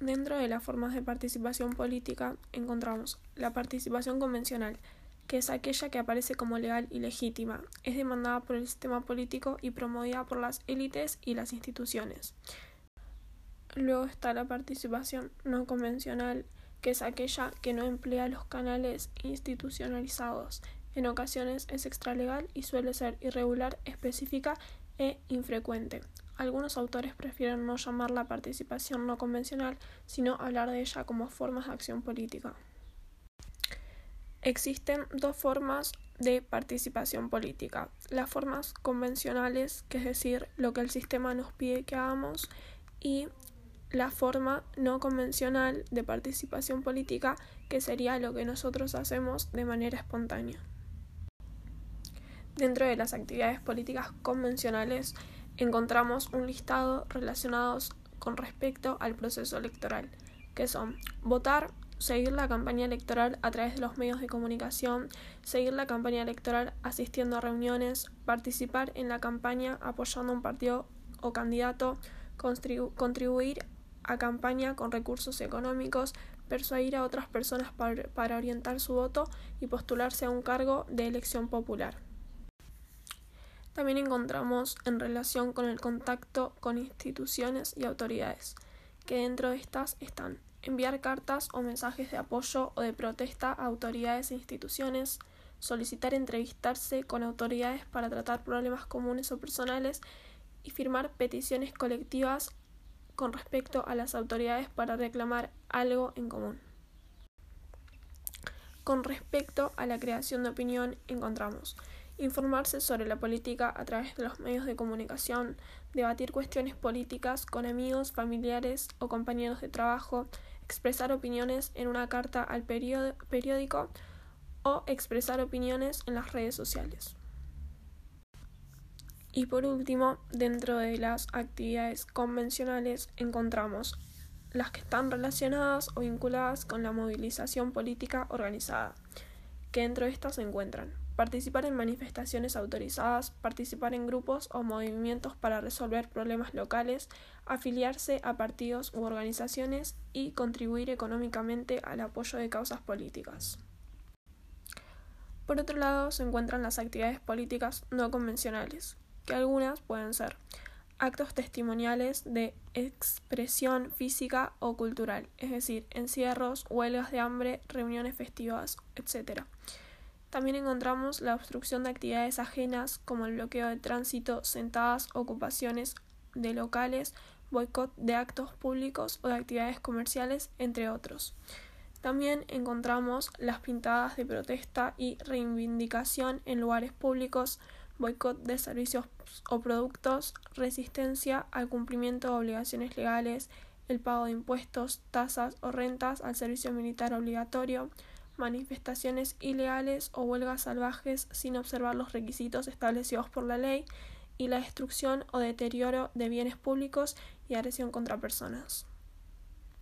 Dentro de las formas de participación política encontramos la participación convencional, que es aquella que aparece como legal y legítima, es demandada por el sistema político y promovida por las élites y las instituciones. Luego está la participación no convencional, que es aquella que no emplea los canales institucionalizados. En ocasiones es extralegal y suele ser irregular, específica e infrecuente. Algunos autores prefieren no llamarla participación no convencional, sino hablar de ella como formas de acción política. Existen dos formas de participación política. Las formas convencionales, que es decir, lo que el sistema nos pide que hagamos, y la forma no convencional de participación política, que sería lo que nosotros hacemos de manera espontánea. Dentro de las actividades políticas convencionales encontramos un listado relacionados con respecto al proceso electoral, que son votar, seguir la campaña electoral a través de los medios de comunicación, seguir la campaña electoral asistiendo a reuniones, participar en la campaña apoyando a un partido o candidato, contribuir a campaña con recursos económicos, persuadir a otras personas para orientar su voto y postularse a un cargo de elección popular. También encontramos en relación con el contacto con instituciones y autoridades, que dentro de estas están enviar cartas o mensajes de apoyo o de protesta a autoridades e instituciones, solicitar entrevistarse con autoridades para tratar problemas comunes o personales y firmar peticiones colectivas con respecto a las autoridades para reclamar algo en común. Con respecto a la creación de opinión encontramos informarse sobre la política a través de los medios de comunicación, debatir cuestiones políticas con amigos, familiares o compañeros de trabajo, expresar opiniones en una carta al periódico o expresar opiniones en las redes sociales. Y por último, dentro de las actividades convencionales encontramos las que están relacionadas o vinculadas con la movilización política organizada, que dentro de estas se encuentran participar en manifestaciones autorizadas, participar en grupos o movimientos para resolver problemas locales, afiliarse a partidos u organizaciones y contribuir económicamente al apoyo de causas políticas. Por otro lado, se encuentran las actividades políticas no convencionales, que algunas pueden ser actos testimoniales de expresión física o cultural, es decir, encierros, huelgas de hambre, reuniones festivas, etc. También encontramos la obstrucción de actividades ajenas como el bloqueo de tránsito, sentadas, ocupaciones de locales, boicot de actos públicos o de actividades comerciales, entre otros. También encontramos las pintadas de protesta y reivindicación en lugares públicos, boicot de servicios o productos, resistencia al cumplimiento de obligaciones legales, el pago de impuestos, tasas o rentas al servicio militar obligatorio, manifestaciones ilegales o huelgas salvajes sin observar los requisitos establecidos por la ley y la destrucción o deterioro de bienes públicos y agresión contra personas.